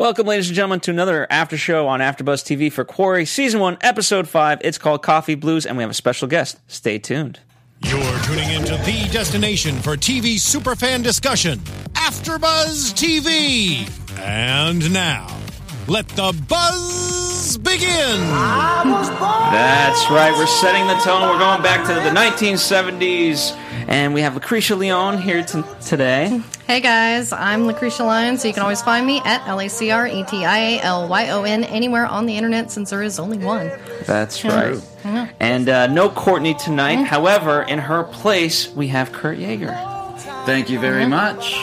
Welcome, ladies and gentlemen, to another after show on AfterBuzz TV for Quarry, Season 1, Episode 5. It's called Coffee Blues, and we have a special guest. Stay tuned. You're tuning into the destination for TV superfan discussion, AfterBuzz TV. And now, let the buzz begin. That's right, we're setting the tone. We're going back to the 1970s, and we have Lacretia Leone here t- today. Hey guys, I'm Lacretia Lyon, so you can always find me at L A C R E T I A L Y O N anywhere on the internet since there is only one. That's right. And uh, no Courtney tonight. However, in her place, we have Kurt Yaeger. Thank you very much.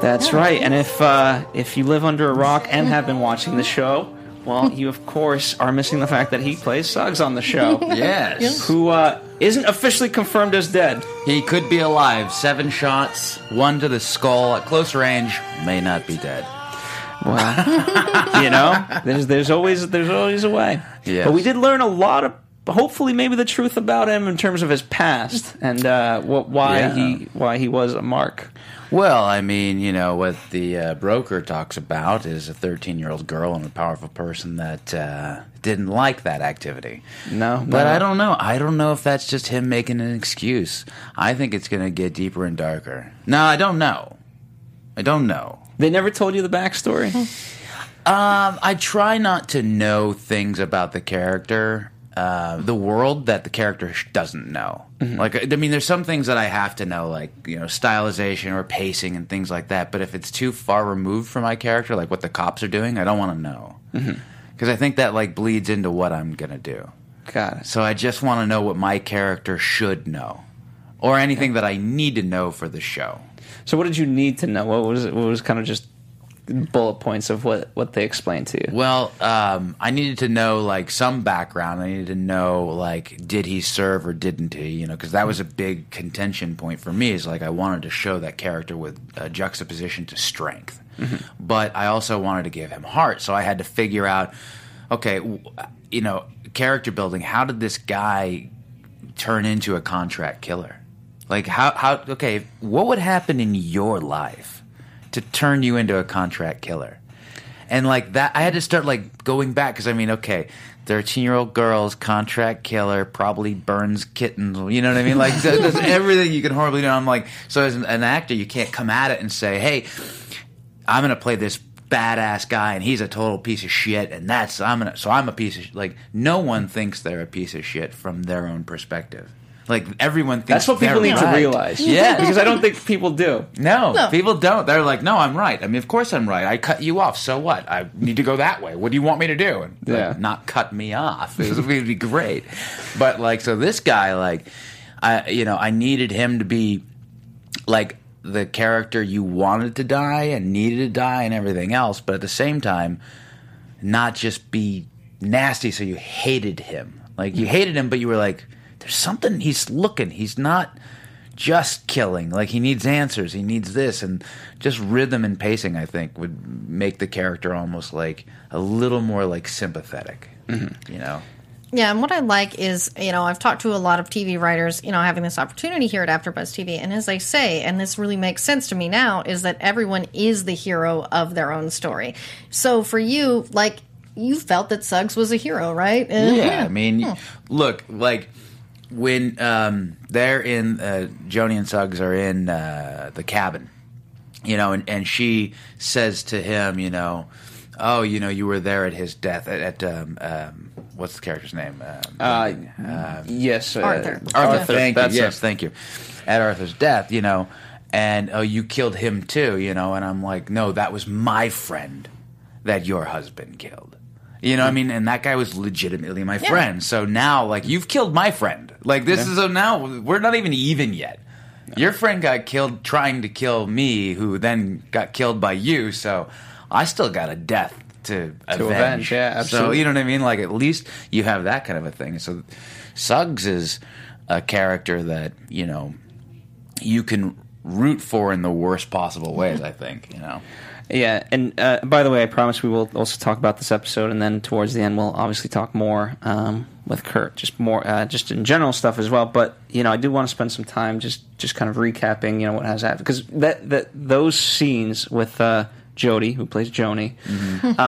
That's right. And if uh, if you live under a rock and have been watching the show, well, you of course are missing the fact that he plays Suggs on the show, Yes. who uh, isn't officially confirmed as dead. He could be alive. Seven shots, one to the skull at close range, may not be dead. Well, you know, there's there's always there's always a way. Yes. But we did learn a lot of, hopefully, maybe the truth about him in terms of his past and uh, what why Yeah. he why he was a mark. Well, I mean, you know, what the uh, broker talks about is a 13 year old girl and a powerful person that uh, didn't like that activity. No, But no. I don't know. I don't know if that's just him making an excuse. I think it's going to get deeper and darker. No, I don't know. I don't know. They never told you the backstory. Um, I try not to know things about the character, uh, the world that the character doesn't know. Like, I mean, there's some things that I have to know, like you know, stylization or pacing and things like that. But if it's too far removed from my character, like what the cops are doing, I don't want to know because I think that like bleeds into what I'm gonna do. Got it. So I just want to know what my character should know, or anything that I need to know for the show. So, what did you need to know? What was? What was kind of just bullet points of what what they explained to you? Well, um, I needed to know like some background. I needed to know like did he serve or didn't he? You know, because that was a big contention point for me. Is like I wanted to show that character with a juxtaposition to strength, but I also wanted to give him heart. So I had to figure out, okay, you know, character building. How did this guy turn into a contract killer? Like how how okay, what would happen in your life to turn you into a contract killer? And like that I had to start like going back cuz I mean, okay, 13-year-old girls, contract killer, probably burns kittens, you know what I mean? Like that's everything you can horribly do. I'm like so as an actor, you can't come at it and say, "Hey, I'm going to play this badass guy and he's a total piece of shit and that's I'm going to so I'm a piece of sh-. like no one thinks they're a piece of shit from their own perspective. Like everyone thinks That's what people they're need to realize. Yeah. because I don't think people do. No, No. people don't. They're like, no, I'm right. I mean, of course I'm right. I cut you off. So what? I need to go that way. What do you want me to do? And like, Yeah. not cut me off. It would be great. But like, so this guy, like, I, you know, I needed him to be like the character you wanted to die and needed to die and everything else. But at the same time, not just be nasty so you hated him. Like you hated him, but you were like, there's something he's looking. He's not just killing. Like he needs answers. He needs this and just rhythm and pacing. I think would make the character almost like a little more like sympathetic. Mm-hmm. You know. Yeah, and what I like is, you know, I've talked to a lot of TV writers, you know, having this opportunity here at AfterBuzz TV, and as they say, and this really makes sense to me now, is that everyone is the hero of their own story. So for you, like, you felt that Suggs was a hero, right? Uh, Yeah, I mean, look, like when um, they're in, uh, Joni and Suggs are in uh, the cabin, you know, and, and she says to him, you know, oh, you know, you were there at his death at, at um, um, what's the character's name? Um, Uh, yes, uh, Arthur. Arthur, thank that's you. Yes, thank you. At Arthur's death, you know, and oh, you killed him too, you know, and I'm like, no, that was my friend that your husband killed. You know, what I mean, and that guy was legitimately my friend. So now, like, you've killed my friend. Like, this is so now we're not even even yet. Your friend got killed trying to kill me, who then got killed by you. So I still got a death to, avenge. avenge, yeah, So absolutely. you know what I mean? Like at least you have that kind of a thing. So Suggs is a character that you know you can root for in the worst possible ways. I think you know. Yeah, and uh, by the way, I promise we will also talk about this episode, and then towards the end, we'll obviously talk more um, with Kurt, just more, uh, just in general stuff as well. But you know, I do want to spend some time just, just kind of recapping, you know, what has happened because that, that those scenes with uh, Jodi, who plays Joni. Hey, it's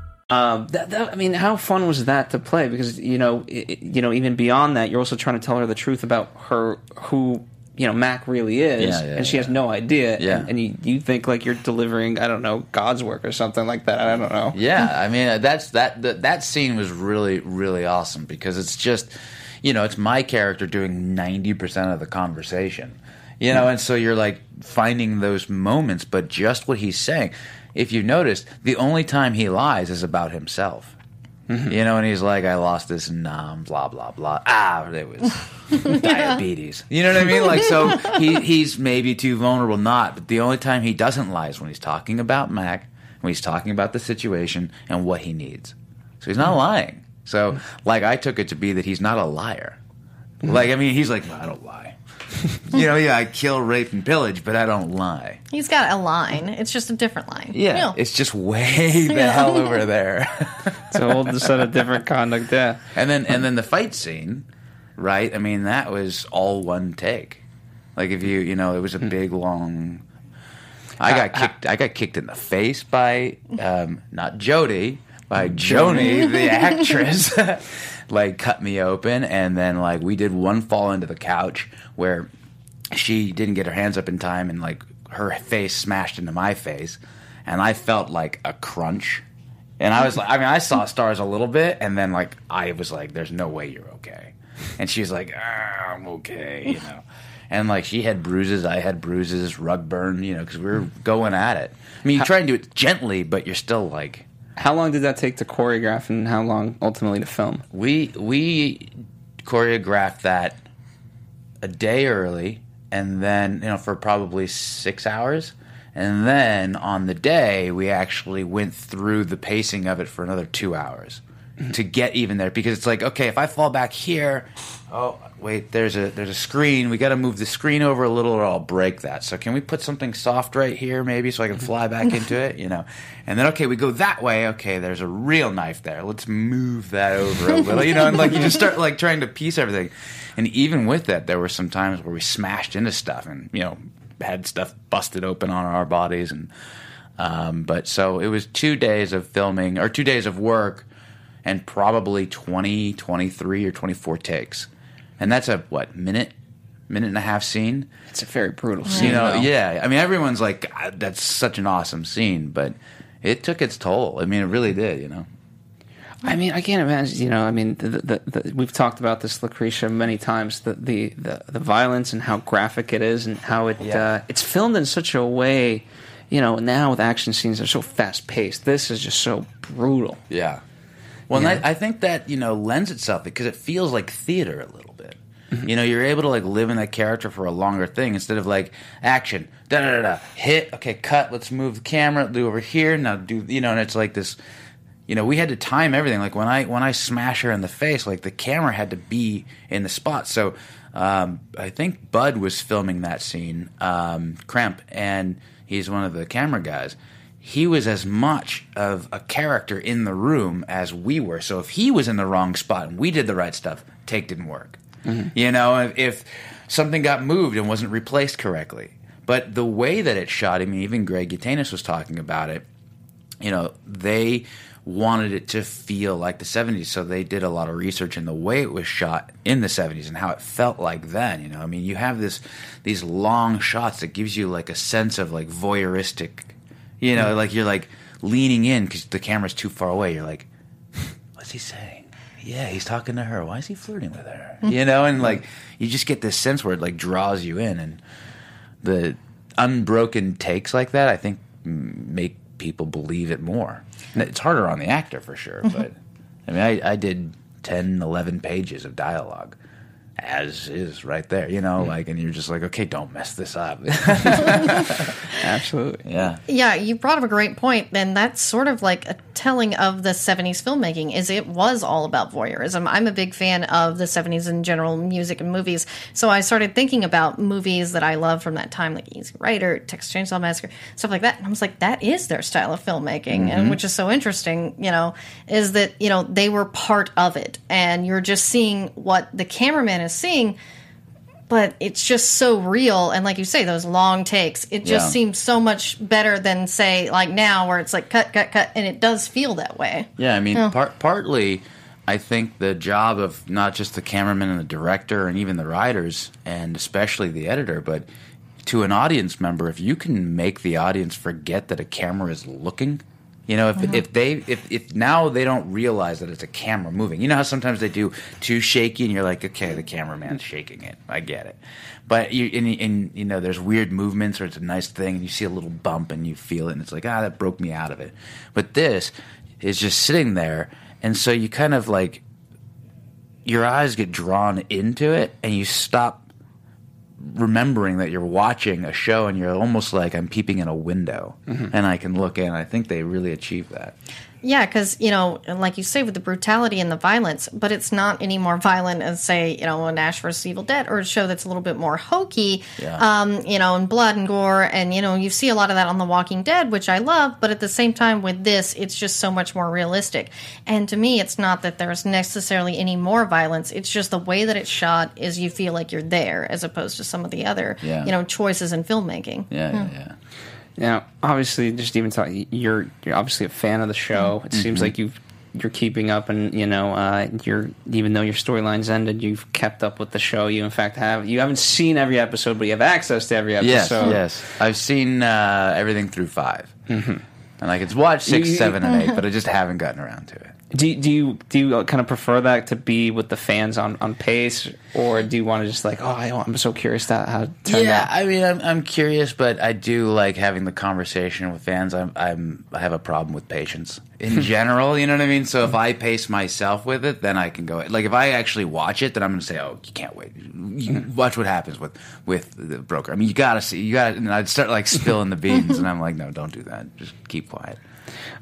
Um, that, that, I mean, how fun was that to play? Because you know, i i- you know, even beyond that, you're also trying to tell her the truth about her, who you know Mac really is, Yeah, yeah, and she has no idea. Yeah. and, and you, you think like you're delivering, I don't know, God's work or something like that. I don't know. Yeah, I mean that's that that, that scene was really really awesome because it's just you know it's my character doing ninety percent of the conversation, you know, and so you're like finding those moments, but just what he's saying. If you noticed, the only time he lies is about himself. You know, and he's like, I lost this and um, blah blah blah. Ah, it was diabetes. You know what I mean? Like, so he he's maybe too vulnerable, not. But the only time he doesn't lie is when he's talking about Mac, when he's talking about the situation and what he needs. So he's not lying. So, like, I took it to be that he's not a liar. Like, I mean, he's like, I don't lie. you know, yeah, I kill, rape, and pillage, but I don't lie. He's got a line. It's just a different line. Yeah, You know. it's just way the hell over there. It's a whole set of different conduct. Yeah, And then and then the fight scene, right? I mean, that was all one take. Like if you you know, it was a big long. I got kicked. I got kicked in the face by um, not Jodi, by Joni, the actress. like cut me open, and then like we did one fall into the couch where she didn't get her hands up in time, and like her face smashed into my face, and I felt like a crunch. And I was like, I mean, I saw stars a little bit, and then like I was like, "There's no way you're okay," and she's like, ah, "I'm okay," you know. And like she had bruises, I had bruises, rug burn, you know, because we were going at it. I mean, you try and do it gently, but you're still like, how long did that take to choreograph, and how long ultimately to film? we we choreographed that a day early and then you know for probably six hours and then on the day we actually went through the pacing of it for another two hours to get even there because it's like okay if i fall back here oh wait there's a there's a screen. We got to move the screen over a little or i'll break that. So can we put something soft right here maybe so i can fly back into it you know? And then okay we go that way. Okay there's a real knife there. Let's move that over a little you know? And like you just start like trying to piece everything. And even with that there were some times where we smashed into stuff and you know had stuff busted open on our bodies and um, but so it was two days of filming or two days of work and probably 20 23 or 24 takes and that's a what minute minute and a half scene It's a very brutal scene. you know though. yeah i mean everyone's like that's such an awesome scene but it took its toll i mean it really did you know I mean, I can't imagine. You know, I mean, the, the, the, we've talked about this, Lacretia, many times. The, the the the violence and how graphic it is, and how it Yeah. uh, it's filmed in such a way. You know, now with action scenes, they're so fast paced. This is just so brutal. Yeah. Well, and I, I think that you know lends itself because it feels like theater a little bit. You know, you're able to like live in that character for a longer thing instead of like action, da da da da, hit, okay, cut, let's move the camera, do over here, now do you know, and it's like this. You know, we had to time everything. Like when I when I smash her in the face, like the camera had to be in the spot. So um, I think Bud was filming that scene, um, Cramp, and he's one of the camera guys he was as much of a character in the room as we were. So if he was in the wrong spot and we did the right stuff, take didn't work. Mm-hmm. You know, if, if something got moved and wasn't replaced correctly. But the way that it shot, I mean, even Greg Yaitanes was talking about it. You know, they wanted it to feel like the 70s, so they did a lot of research in the way it was shot in the 70s and how it felt like then. You know, I mean, you have this these long shots that gives you like a sense of like voyeuristic you know, like you're like leaning in because the camera's too far away. You're like, what's he saying? Yeah, he's talking to her. Why is he flirting with her? You know, and like you just get this sense where it like draws you in, and the unbroken takes like that, I think, make people believe it more. And It's harder on the actor for sure, mm-hmm. but I mean, I, I did 10, 11 pages of dialogue. As is right there, you know, mm-hmm. like, and you're just like, okay, don't mess this up. Absolutely. yeah. Yeah, you brought up a great point. and that's sort of like a telling of the '70s filmmaking. Is it was all about voyeurism. I'm a big fan of the '70s in general, music and movies. So I started thinking about movies that I love from that time, like Easy Rider, Texas Chainsaw Massacre, stuff like that. And I was like, that is their style of filmmaking, and mm-hmm. which is so interesting. You know, is that you know they were part of it, and you're just seeing what the cameraman is seeing but it's just so real and like you say those long takes it just Yeah. seems so much better than say like now where it's like cut cut cut and it does feel that way Yeah, I mean, part, partly, I think the job of not just the cameraman and the director and even the writers, and especially the editor, but to an audience member, if you can make the audience forget that a camera is looking. You know, if, if they if, if now they don't realize that it's a camera moving. You know how sometimes they do too shaky, and you're like, okay, the cameraman's shaking it. I get it. But you and, and you know, there's weird movements, or it's a nice thing, and you see a little bump, and you feel it, and it's like, ah, that broke me out of it. But this is just sitting there, and so you kind of like your eyes get drawn into it, and you stop remembering that you're watching a show, and you're almost like I'm peeping in a window, mm-hmm. and I can look in. I think they really achieved that. Yeah because you know like you say with the brutality and the violence but it's not any more violent as say you know an ash vs evil dead or a show that's a little bit more hokey Yeah. um, you know and blood and gore and you know you see a lot of that on the walking dead which i love but at the same time with this it's just so much more realistic and to me it's not that there's necessarily any more violence it's just the way that it's shot is you feel like you're there as opposed to some of the other Yeah. you know choices in filmmaking Yeah, yeah, yeah. Now, obviously, just even talking, you're you're obviously a fan of the show. It seems like you've you're keeping up, and you know, uh, you're even though your storyline's ended, you've kept up with the show. You, in fact, have you haven't seen every episode, but you have access to every episode. yes. Yes, I've seen uh, everything through 5 mm-hmm. and I could watch six, seven, and eight, but I just haven't gotten around to it. Do you, do you uh, do you kind of prefer that to be with the fans on, on pace, or do you want to just like, oh, I, I'm so curious that how Yeah, out? I mean, I'm, I'm curious, but I do like having the conversation with fans. I'm, I'm, I have a problem with patience in general. You know what I mean? So if I pace myself with it, then I can go. Like if I actually watch it, then I'm going to say, "Oh, you can't wait. You mm-hmm. watch what happens with with the broker." I mean, you got to see. You got. And I'd start like spilling the beans, and I'm like, "No, don't do that. Just keep quiet."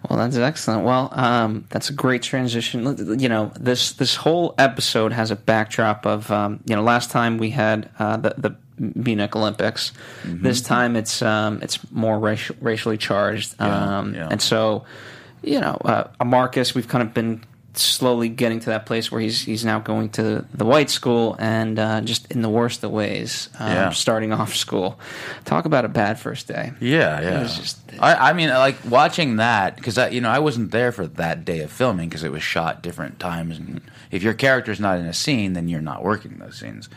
Well, that's excellent. Well, um, that's a great transition. You know, this this whole episode has a backdrop of um, you know last time we had uh, the the Munich Olympics. Mm-hmm. This time it's um, it's more racial, racially charged, Yeah, um, yeah. and so you know, uh, Marcus, we've kind of been slowly getting to that place where he's he's now going to the white school and uh, just in the worst of ways, um, Yeah. starting off school. Talk about a bad first day. Yeah, yeah. just- I, I mean, like watching that because I, you know, I wasn't there for that day of filming because it was shot different times, and if your character's not in a scene, then you're not working those scenes.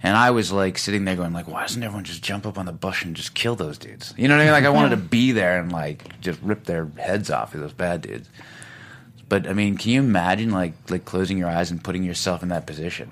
And I was like sitting there going, like, why doesn't everyone just jump up on the bush and just kill those dudes? You know what I mean? Like, I wanted to be there and like just rip their heads off of those bad dudes. But I mean, can you imagine like like closing your eyes and putting yourself in that position?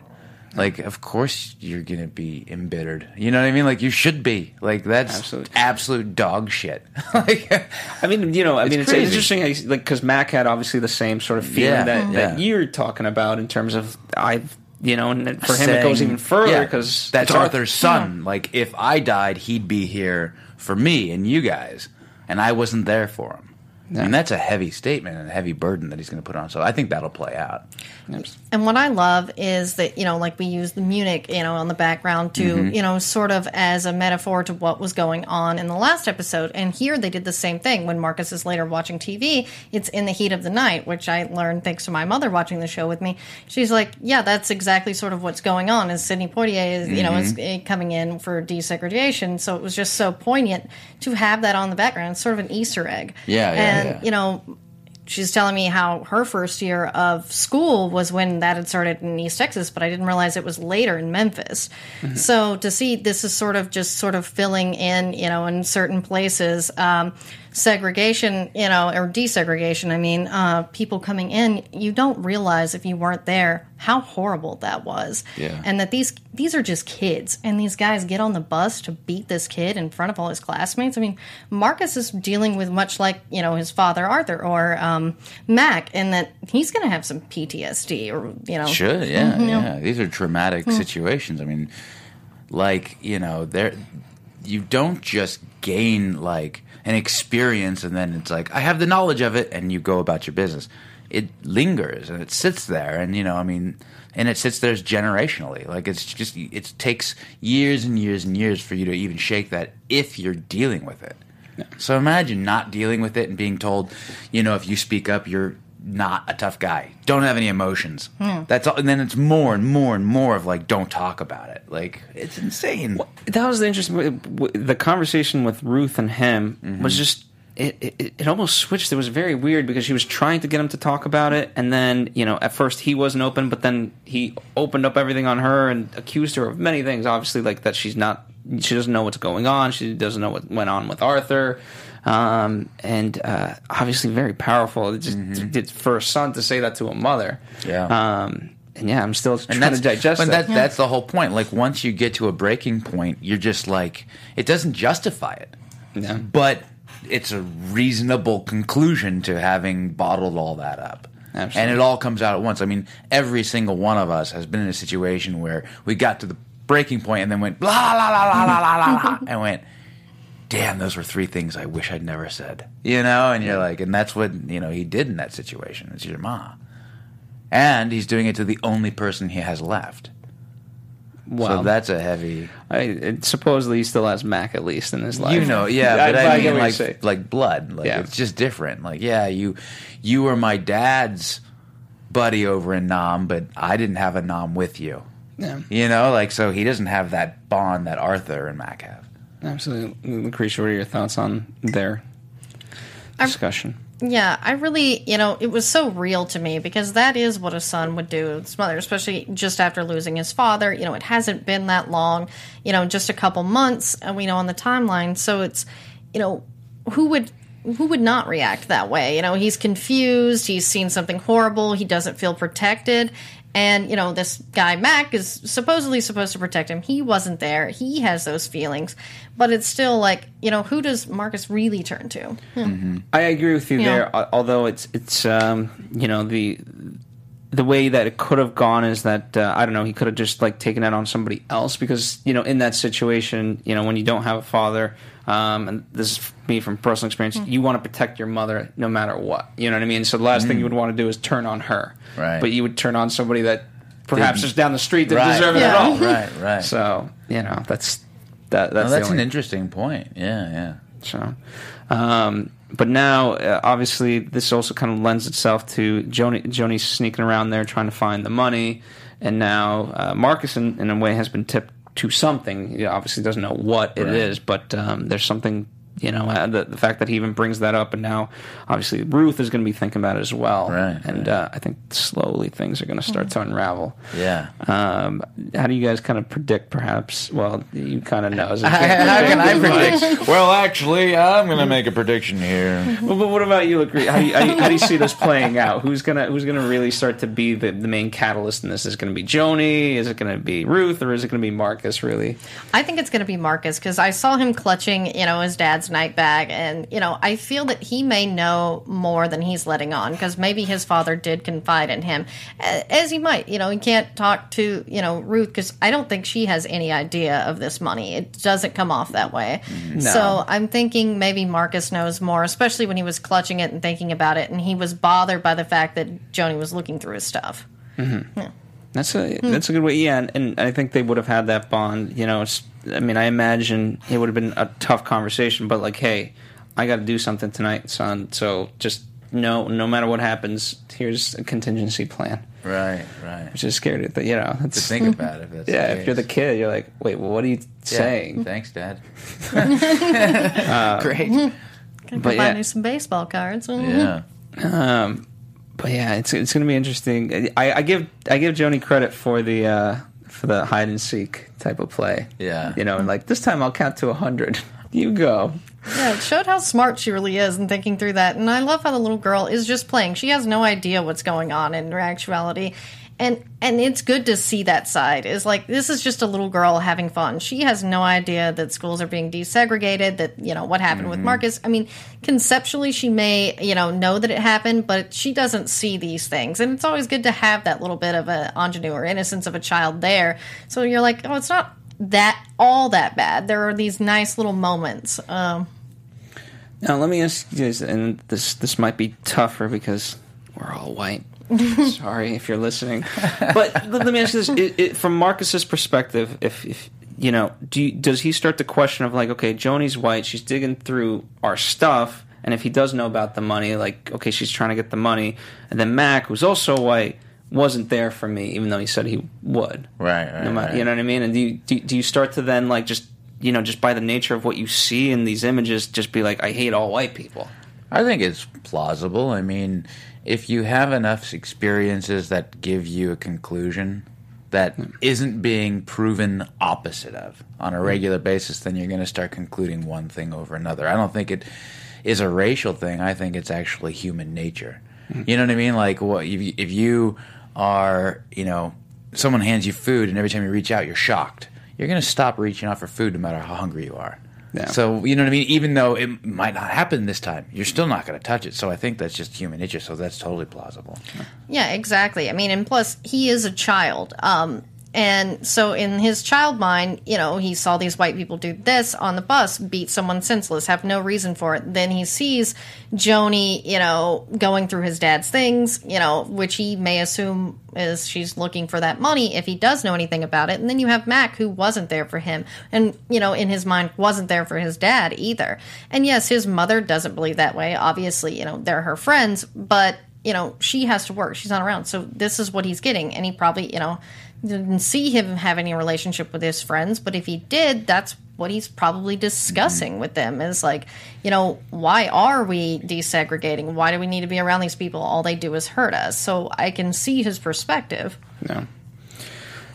Like, of course you're gonna be embittered. You know what I mean? Like, you should be. Like, that's Absolutely. absolute dog shit. like, I mean, you know, I It's mean, it's crazy. interesting, like because Mac had obviously the same sort of feeling Yeah, that, that you're talking about in terms of I've, you know, and for him it goes even further yeah, because that's Arthur's son. Like, if I died, he'd be here for me and you guys, and I wasn't there for him. I mean, that's a heavy statement and a heavy burden that he's going to put on. So I think that'll play out. And what I love is that, you know, like we use the Munich, you know, on the background to, Mm-hmm. you know, sort of as a metaphor to what was going on in the last episode. And here they did the same thing. When Marcus is later watching TV, it's in the heat of the night, which I learned thanks to my mother watching the show with me. She's like, yeah, that's exactly sort of what's going on is Sidney Poitier is, you know, is Mm-hmm. eh, coming in for desegregation. So it was just so poignant to have that on the background. It's sort of an Easter egg. Yeah, yeah, And, yeah. you know, she's telling me how her first year of school was when that had started in East Texas, but I didn't realize it was later in Memphis. So to see this is sort of just sort of filling in, you know, in certain places. Um, segregation, you know, or desegregation, I mean, uh, people coming in, you don't realize if you weren't there how horrible that was. Yeah. And that these these are just kids and these guys get on the bus to beat this kid in front of all his classmates. I mean, Marcus is dealing with much like, you know, his father Arthur or um, Mac in that he's going to have some PTSD or, you know, Should, yeah, Mhm, yeah. yeah. These are traumatic situations. I mean, like you know, there you don't just gain like an experience and then it's like I have the knowledge of it and you go about your business. It lingers and it sits there, and you know, I mean, and it sits there generationally. Like it's just it takes years and years and years for you to even shake that if you're dealing with it. So imagine not dealing with it and being told, you know, if you speak up, you're not a tough guy. Don't have any emotions. Hmm. That's all. And then it's more and more and more of like, don't talk about it. Like it's insane. that was the interesting. The conversation with Ruth and him mm-hmm. was just it, it. It almost switched. It was very weird because she was trying to get him to talk about it, and then you know at first he wasn't open, but then he opened up everything on her and accused her of many things. Obviously, like that she's not. She doesn't know what's going on. She doesn't know what went on with Arthur. Um, and uh, obviously very powerful. It just it's for a son to say that to a mother. Yeah. Um, and yeah, I'm still trying and that's to digest but that. that, that's the whole point. Like once you get to a breaking point, you're just like it doesn't justify it, Yeah. but it's a reasonable conclusion to having bottled all that up. Absolutely. And it all comes out at once. I mean, every single one of us has been in a situation where we got to the breaking point and then went blah la la la la la la la and went, damn, those were three things I wish I'd never said. You know, and you're like, and that's what you know he did in that situation. It's your ma, and he's doing it to the only person he has left. Wow. So that's a heavy. I, it, supposedly he still has Mac at least in his life. You know, yeah, but I I, get mean, like, like blood. Like Yeah. it's just different. Like, yeah, you, you were my dad's buddy over in Nam, but I didn't have a Nam with you. Yeah, You know, like so he doesn't have that bond that Arthur and Mac have. Absolutely. Lacretia, what are your thoughts on their discussion? Yeah, I really, you know, it was so real to me because that is what a son would do with his mother, especially just after losing his father. You know, it hasn't been that long, you know, just a couple months, and we know on the timeline. So it's, you know, who would who would not react that way? You know, he's confused, he's seen something horrible, he doesn't feel protected. And, you know, this guy, Mac, is supposedly supposed to protect him. He wasn't there. He has those feelings. But it's still like, you know, who does Marcus really turn to? I agree with you Yeah. there. al- Although it's it's um, you know the the way that it could have gone is that uh, I don't know he could have just like taken it on somebody else because you know in that situation you know when you don't have a father um, and this is me from personal experience you want to protect your mother no matter what you know what I mean so the last thing you would want to do is turn on her Right. but you would turn on somebody that perhaps Didn't- is down the street that Right. deserve it Yeah. at all Right, right. so you know that's that No, that's, that's the an interesting point. Yeah, yeah. so, um, but now, uh, obviously, this also kind of lends itself to Joni. Joni's sneaking around there trying to find the money, and now uh, Marcus, in, in a way, has been tipped to something. He obviously doesn't know what it is, Right. but um, there's something. You know, uh, the the fact that he even brings that up, and now obviously Ruth is going to be thinking about it as well. Right, and right. Uh, I think slowly things are going to start to unravel. Yeah. Um, how do you guys kind of predict? Perhaps, well, you kind of know. as How can I predict? well, actually, I'm going to make a prediction here. Well, but what about you, Lucre? How do you, how, how do you see this playing out? Who's gonna Who's gonna really start to be the, the main catalyst in this? Is it gonna be Joni? Is it gonna be Ruth? Or is it gonna be Marcus? Really? I think it's going to be Marcus because I saw him clutching, you know, his dad's night bag, and you know, I feel that he may know more than he's letting on because maybe his father did confide in him, as he might. You know, he can't talk to you know Ruth because I don't think she has any idea of this money. It doesn't come off that way. Mm-hmm. So I'm thinking maybe Marcus knows more, especially when he was clutching it and thinking about it, and he was bothered by the fact that Joni was looking through his stuff. Mm-hmm. That's a that's a good way. Yeah, and, and I think they would have had that bond. You know, it's, I mean, I imagine it would have been a tough conversation, but like, hey, I got to do something tonight, son. So just no, no matter what happens, here's a contingency plan. Right, right. Which is scary to you know. To think about it. If that's yeah, if you're the kid, you're like, wait, well, what are you Yeah. saying? Thanks, Dad. Uh, Great. Gonna But buy yeah. me some baseball cards. Yeah. Um, but yeah, it's it's going to be interesting. I, I give I give Joni credit for the uh, for the hide and seek type of play. Yeah. you know, and like this time I'll count to hundred. You go. Yeah, it showed how smart she really is in thinking through that. And I love how the little girl is just playing. She has no idea what's going on in actuality. And and it's good to see that side. Is like this is just a little girl having fun. She has no idea that schools are being desegregated, that you know what happened with Marcus. I mean, conceptually she may, you know, know that it happened, but she doesn't see these things. And it's always good to have that little bit of a ingenue or innocence of a child there. So you're like, "Oh, it's not that all that bad. There are these nice little moments." Um Now, let me ask you this, and this this might be tougher because we're all white. Sorry if you're listening, but let me ask you this: it, it, from Marcus's perspective, if, if you know, do you, does he start the question of like, okay, Joni's white, she's digging through our stuff, and if he does know about the money, like, okay, she's trying to get the money, and then Mac, who's also white, wasn't there for me, even though he said he would. Right, right, No matter, right. You know what I mean? And do you, do, do you start to then like just you know just by the nature of what you see in these images, just be like, I hate all white people. I think it's plausible. I mean, if you have enough experiences that give you a conclusion that hmm. isn't being proven opposite of on a hmm. regular basis, then you're going to start concluding one thing over another. I don't think it is a racial thing. I think it's actually human nature. Hmm. You know what I mean? Like, what if you, if you are, you know, someone hands you food and every time you reach out, you're shocked. You're going to stop reaching out for food no matter how hungry you are. Yeah. So you know what I mean. Even though it might not happen this time, you're still not going to touch it. So I think that's just human nature. So that's totally plausible. Yeah, exactly. I mean, and plus, he is a child. Um, and so, in his child mind, you know, he saw these white people do this on the bus, beat someone senseless, have no reason for it. Then he sees Joni, you know, going through his dad's things, you know, which he may assume is she's looking for that money if he does know anything about it. And then you have Mac, who wasn't there for him, and, you know, in his mind, wasn't there for his dad either. And yes, his mother doesn't believe that way. Obviously, you know, they're her friends, but you know, she has to work. She's not around. So this is what he's getting. And he probably, you know, didn't see him have any relationship with his friends. But if he did, that's what he's probably discussing with them is like, you know, why are we desegregating? Why do we need to be around these people? All they do is hurt us. So I can see his perspective. No.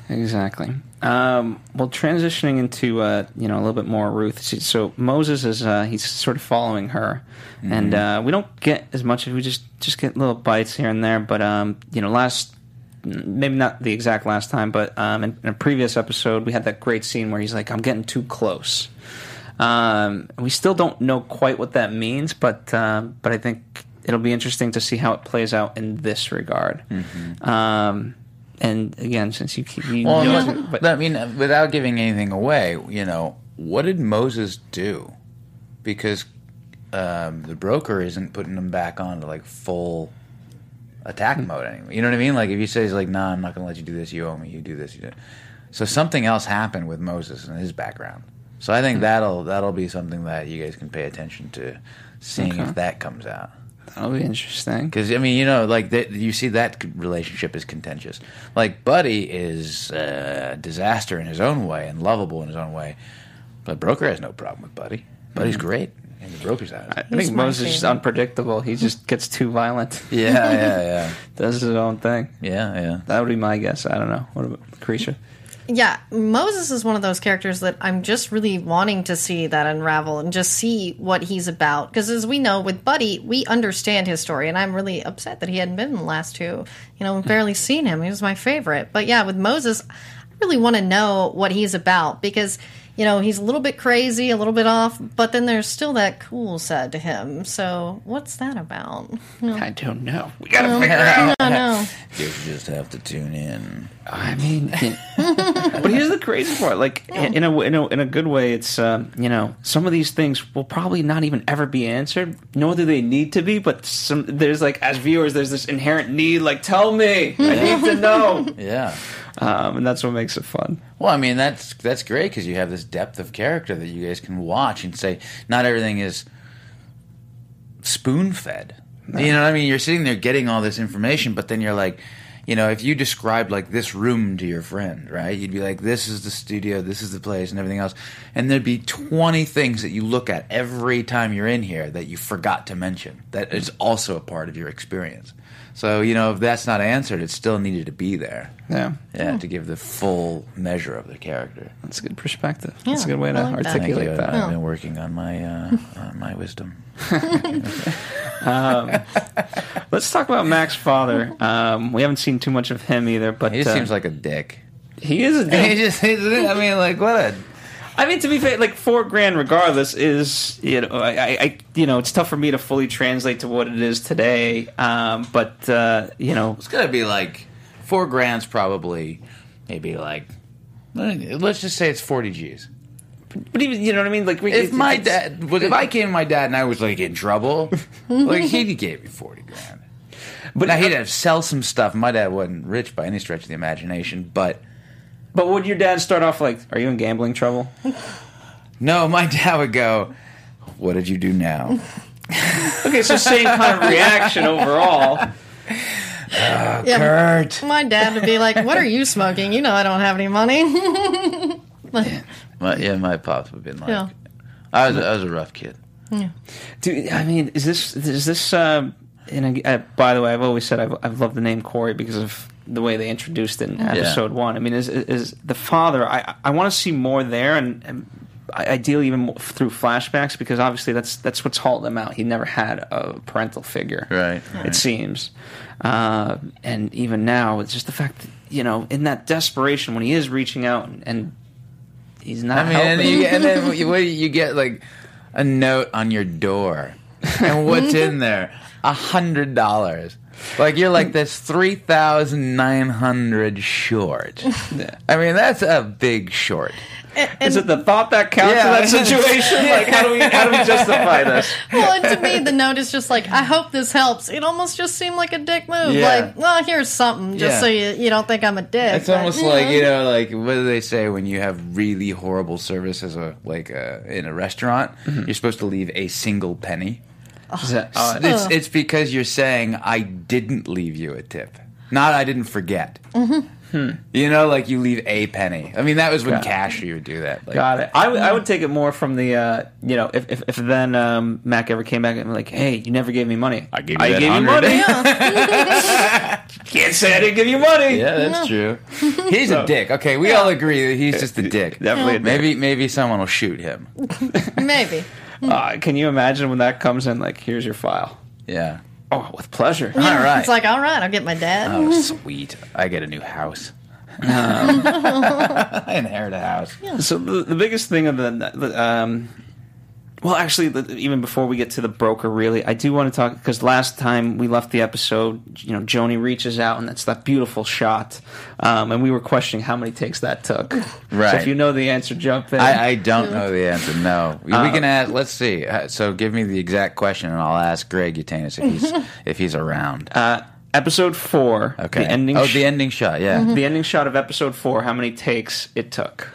Exactly. Um, well, transitioning into uh, you know a little bit more Ruth. So Moses is uh, he's sort of following her, and uh, we don't get as much. As we just just get little bites here and there. But um, you know, last maybe not the exact last time, but um, in, in a previous episode, we had that great scene where he's like, "I'm getting too close." Um, we still don't know quite what that means, but um, but I think it'll be interesting to see how it plays out in this regard. Um, and again, since you keep, you Well, know, look, but I mean, without giving anything away, you know, what did Moses do? Because um, the broker isn't putting him back on to like full attack hmm. mode anymore. You know what I mean? Like if you say he's like, "Nah, I'm not going to let you do this. You owe me. You do this. You do." So something else happened with Moses and his background. So I think hmm. that'll that'll be something that you guys can pay attention to, seeing Okay. if that comes out. that'll be interesting. Because I mean, you know, like you see that relationship is contentious. Like Buddy is a disaster in his own way and lovable in his own way, but Broker has no problem with Buddy. Buddy's hmm. great, and the Broker's out. I He's think my Moses is just unpredictable. He just gets too violent. yeah, yeah, yeah, Does his own thing. yeah, yeah. That would be my guess. I don't know. What about Lacretia? Yeah, Moses is one of those characters that I'm just really wanting to see that unravel and just see what he's about. Because as we know with Buddy, we understand his story, and I'm really upset that he hadn't been in the last two. You know, we've hmm. barely seen him. He was my favorite. But yeah, with Moses, I really want to know what he's about because. You know, he's a little bit crazy, a little bit off, but then there's still that cool side to him. So, what's that about? I don't know. We gotta figure it out. I don't know. You just have to tune in. I mean, but here's the crazy part. Like in a in a in a good way, it's um, you know some of these things will probably not even ever be answered, nor do they need to be. But some there's like as viewers, there's this inherent need. Like, tell me, I need to know, Yeah. Um, and that's what makes it fun. Well, I mean that's that's great because you have this depth of character that you guys can watch and say not everything is spoon fed. You know what I mean? You're sitting there getting all this information, but then you're like, you know, if you described like this room to your friend, right? You'd be like, this is the studio, this is the place, and everything else. And there'd be 20 things that you look at every time you're in here that you forgot to mention that is also a part of your experience. So, you know, if that's not answered, it still needed to be there. Yeah. Yeah, to give the full measure of the character. That's a good perspective. That's a good way to I like that. Thank articulate you. that. I've been working on my uh, on my wisdom. Let's talk about Mac's father. Um, we haven't seen too much of him either, but He just uh, seems like a dick. he is a He dick. just, I mean, like, what a. I mean, to be fair, like four grand, regardless, is you know, I, I, you know, it's tough for me to fully translate to what it is today. Um, but uh, you know, It's gotta be like four grand's probably maybe like let's just say it's forty G's. but even you know what I mean. Like, we, If it- my dad, if I came to my dad and I was like in trouble, like he'd give me forty grand. But now he'd have to sell some stuff. My dad wasn't rich by any stretch of the imagination, but But would your dad start off like, "Are you in gambling trouble?" no, my dad would go, "What did you do now?" Okay, so same kind of reaction overall. Yeah, Kurt. my dad would be like, "What are you smoking? You know I don't have any money." My, yeah, my pops would have been like, Yeah. I was I was a rough kid. Dude, I mean, is this is this? Uh, and uh, by the way, I've always said I've, I've loved the name Corey because of the way they introduced it in episode one. I mean, is is the father? I I want to see more there, and, and ideally even through flashbacks because obviously that's that's what's hauled him out. He never had a parental figure, Right, It seems, uh, and even now, it's just the fact that you know, in that desperation when he is reaching out and, and he's not I mean, and, you, and then you, you get like a note on your door, and what's in there? A hundred dollars. Like you're like this three thousand nine hundred short. I mean, that's a big short. is it the thought that counts Yeah. in that situation? Like, how do we how do we justify this? well, and to me, the note is just like, "I hope this helps." It almost just seemed like a dick move. Yeah. Like, well, here's something, just Yeah. so you you don't think I'm a dick. It's but, almost you like you know, like what do they say when you have really horrible service as a like a, in a restaurant? Mm-hmm. You're supposed to leave a single penny. Is that- oh, It's, it's because you're saying I didn't leave you a tip, not I didn't forget. You know, like you leave a penny. I mean, that was when Got it. would do that. Like, Got it. I would- take it more from the, uh, you know, if, if, if then um, Mac ever came back and be like, hey, you never gave me money. I gave you I that gave you 100. money. Can't say I didn't give you money. Yeah, that's true. He's a dick. Okay, we all agree that he's just a dick. Definitely a dick. Maybe maybe someone will shoot him. maybe. Uh, can you imagine when that comes in? Like, here's your file. Yeah. Oh, with pleasure. All right. It's like, all right, I'll get my dad. Oh, sweet. I get a new house. I inherit a house. So the, the biggest thing of the, the um, well, actually, the, even before we get to the broker, really, I do want to talk because last time we left the episode, you know, Joni reaches out and that's that beautiful shot, um, and we were questioning how many takes that took. Right. So if you know the answer, jump in. I, I don't know the answer. No, we can ask. Let's see. Uh, So give me the exact question, and I'll ask Greg Yaitanes if he's if he's around. uh, episode four. okay. The ending. oh, sh- the ending shot. Yeah. the ending shot of episode four. How many takes it took?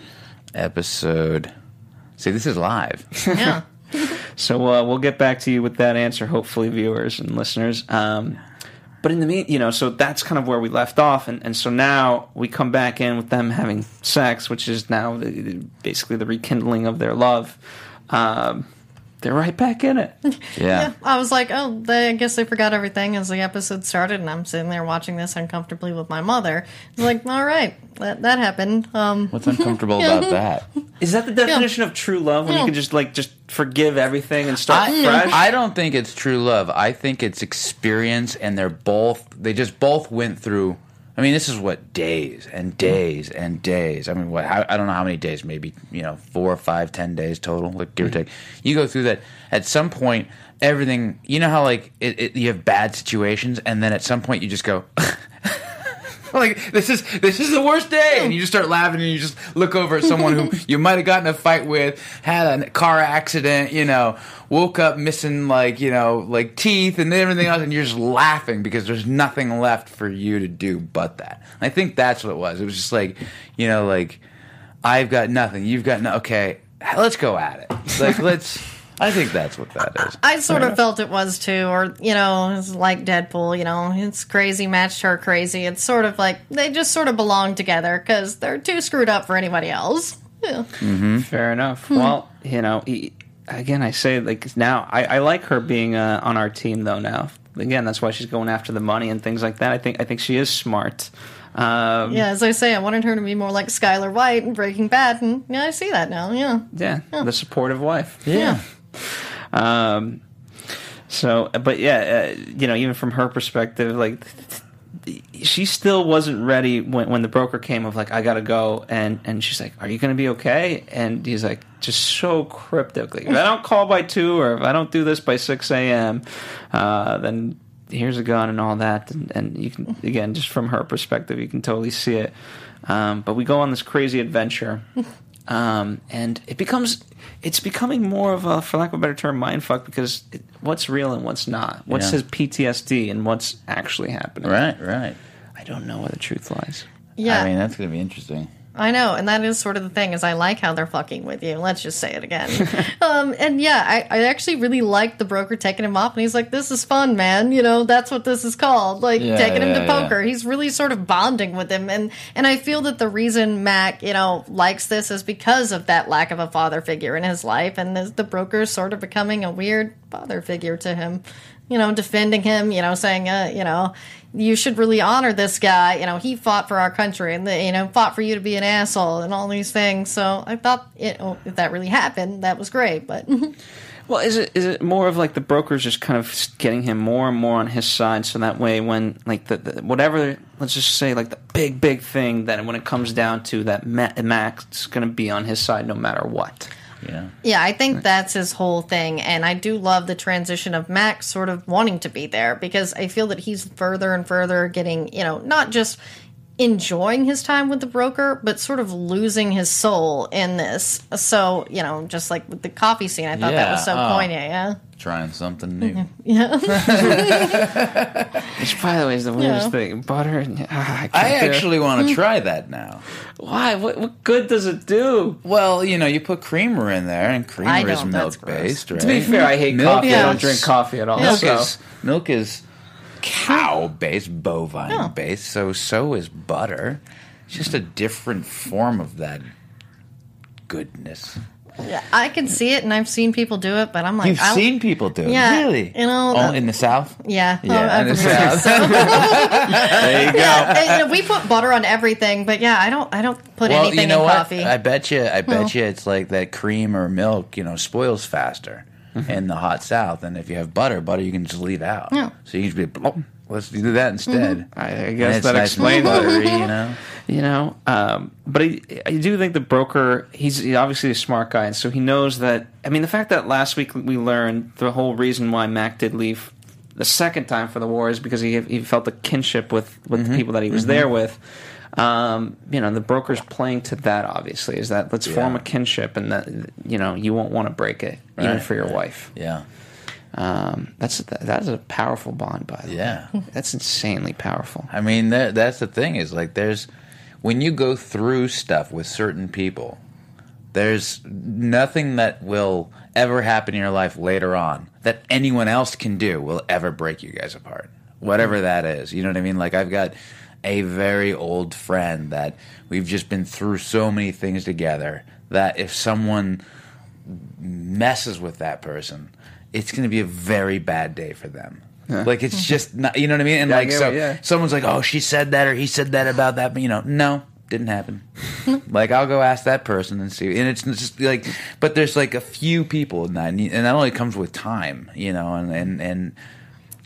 Episode. See, this is live. Yeah. So uh, we'll get back to you with that answer, hopefully, viewers and listeners. Um, but in the mean, you know, so that's kind of where we left off, and, and so now we come back in with them having sex, which is now the, basically the rekindling of their love. Um, they're right back in it. Yeah. Yeah, I was like, oh, they, I guess they forgot everything as the episode started, and I'm sitting there watching this uncomfortably with my mother. It's like, all right, that that happened. Um, What's uncomfortable about that? Is that the definition of true love when you can just like just forgive everything and start I, fresh? I don't think it's true love. I think it's experience, and they're both. They just both went through. I mean, this is what days and days and days. I mean, what? How, I don't know how many days. Maybe you know, four, five, ten days total, like give or mm-hmm. take. You go through that. At some point, everything. You know how like it, it, you have bad situations, and then at some point you just go. like this is this is the worst day. And you just start laughing and you just look over at someone who you might have gotten a fight with had a car accident you know woke up missing like you know like teeth and everything else and you're just laughing because there's nothing left for you to do but that. I think that's what it was. It was just like you know like i've got nothing. You've got no okay let's go at it. Like let's I think that's what that is. I sort of felt it was too, or you know, it's like Deadpool. You know, it's crazy matched her crazy. It's sort of like they just sort of belong together because they're too screwed up for anybody else. Yeah. Fair enough. Well, you know, he, again, I say like now I, I like her being uh, on our team though. Now, again, that's why she's going after the money and things like that. I think I think she is smart. Um, Yeah, as I say, I wanted her to be more like Skyler White and Breaking Bad, and yeah, I see that now. Yeah, yeah, the supportive wife. yeah. Um, so, but yeah, uh, you know, even from her perspective, like she still wasn't ready when when the broker came of like I gotta go, and and she's like, "Are you gonna be okay?" And he's like, just so cryptic. Like, if I don't call by two, or if I don't do this by six a.m., uh, then here's a gun and all that, and, and you can again just from her perspective, you can totally see it. Um, but we go on this crazy adventure um, and it becomes it's becoming more of a for lack of a better term mind fuck because it, what's real and what's not what's Yeah. his ptsd and what's actually happening Right, right. i don't know where the truth lies Yeah, I mean, that's going to be interesting. I know, and that is sort of the thing. Is I like how they're fucking with you. Let's just say it again. um, and yeah, I, I actually really liked the broker taking him off, and he's like, "This is fun, man. You know, that's what this is called. Like Yeah, taking him to yeah. poker. He's really sort of bonding with him, and and I feel that the reason Mac, you know, likes this is because of that lack of a father figure in his life, and the, the broker sort of becoming a weird father figure to him. You know, defending him. You know, saying, uh, you know, you should really honor this guy. You know, he fought for our country and, the, you know, fought for you to be an asshole and all these things. So I thought it, oh, if that really happened, that was great. But well is it is it more of like the broker's just kind of getting him more and more on his side so that way when like the, the whatever let's just say like the big big thing that when it comes down to that Max is going to be on his side no matter what Yeah. yeah, I think that's his whole thing. And I do love the transition of Max sort of wanting to be there because I feel that he's further and further getting, you know, not just enjoying his time with the broker, but sort of losing his soul in this. So, you know, just like with the coffee scene, I thought that was so Yeah, oh. poignant. Yeah. Trying something new. Yeah. which by the way is the weirdest Yeah. thing butter and, ah, I, can't I do it. actually want to try that now. why what, what good does it do Well, you know, you put creamer in there, and creamer is don't, that's milk based, right? To be fair, I hate Milk coffee. I don't is- drink coffee at all. Milk So is milk is cow based, bovine Oh. based. So so is butter. It's just a different form of that goodness. Yeah, I can see it, and I've seen people do it, but I'm like, You've I- seen people do it, Yeah, really? you know, the- in the south. Yeah, Yeah, in the South. so- There you go. yeah, and, you know, we put butter on everything, but yeah, I don't, I don't put Well, anything you know in what? coffee. I bet you, I bet you, it's like that cream or milk, you know, spoils faster in the hot south. And if you have butter, butter you can just leave out. Yeah. So you can just be, "Blop, let's do that instead. I, I And guess that nice explains buttery, you know. You know, um, but I, I do think the broker, he's obviously a smart guy, and so he knows that. I mean, the fact that last week we learned the whole reason why Mac did leave the second time for the war is because he he felt a kinship with with Mm-hmm. the people that he was there with. Um, you know, the broker's playing to that. Obviously, is that let's form a kinship, and that you know you won't want to break it, even for your right. wife. Yeah. Um, that's that's a powerful bond, by the way. Yeah. That's insanely powerful. I mean, that, that's the thing is like there's when you go through stuff with certain people, there's nothing that will ever happen in your life later on that anyone else can do will ever break you guys apart. Whatever that is. You know what I mean? Like I've got a very old friend that we've just been through so many things together that if someone messes with that person, it's going to be a very bad day for them. Like it's just not, you know what I mean? And Yeah, like so, it, yeah. someone's like, "Oh, she said that or he said that about that," but you know, no, didn't happen. like I'll go ask that person and see, and it's just like, but there's like a few people in that, and and that only comes with time, you know, and and and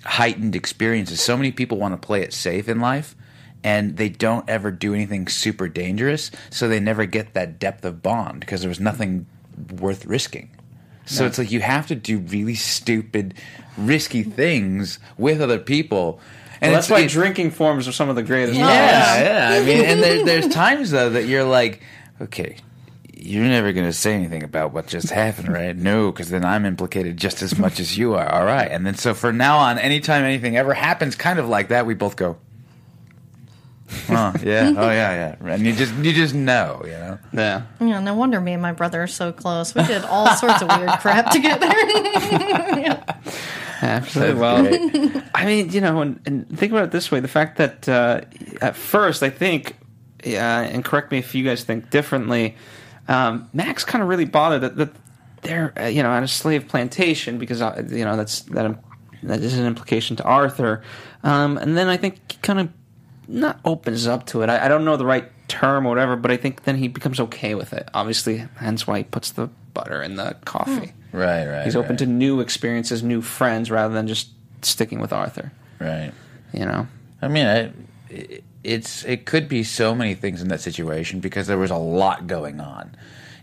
heightened experiences. So many people want to play it safe in life. And they don't ever do anything super dangerous, so they never get that depth of bond because there was nothing worth risking. So it's like you have to do really stupid, risky things with other people. And Well, that's why it- drinking forms are some of the greatest. yeah, yeah. I mean, and there, there's times though that you're like, okay, you're never going to say anything about what just happened, right? No, because then I'm implicated just as much as you are. All right, and then so for now on, anytime anything ever happens, kind of like that, we both go. Huh, yeah. Oh yeah, yeah. And you just you just know, you know. Yeah. Yeah, no wonder me and my brother are so close. We did all sorts of weird crap together. yeah. Absolutely. Well, I mean, you know, and, and think about it this way: the fact that uh, at first, I think, uh, and correct me if you guys think differently, um, Max kind of really bothered that, that they're, uh, you know, on a slave plantation because uh, you know that's that that is an implication to Arthur, um, and then I think kind of not opens up to it. I, I don't know the right term or whatever, but I think then he becomes okay with it. Obviously, hence why he puts the butter in the coffee. Hmm. Right, right. He's open right, to new experiences, new friends, rather than just sticking with Arthur. right. You know, I mean, I, it- it's it could be so many things in that situation because there was a lot going on.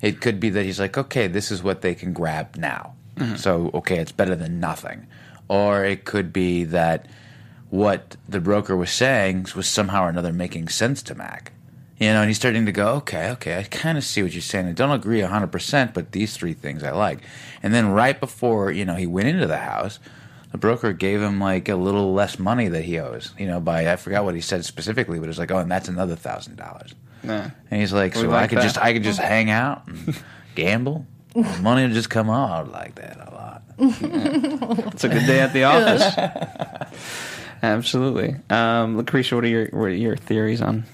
It could be that he's like, okay, this is what they can grab now, mm-hmm. so okay, it's better than nothing. Or it could be that what the broker was saying was somehow or another making sense to Mac. You know, and he's starting to go, okay, okay, I kind of see what you're saying. I don't agree 100%, but these three things I like. And then right before, you know, he went into the house, the broker gave him like a little less money that he owes, you know, by, I forgot what he said specifically, but it's like, oh, and that's another thousand dollars. Yeah. And he's like, We so I could that. just, I could just hang out and gamble. Money would just come out I would like that a lot. it's a good day at the office. Absolutely, um, Lacretia. What are your what are your theories on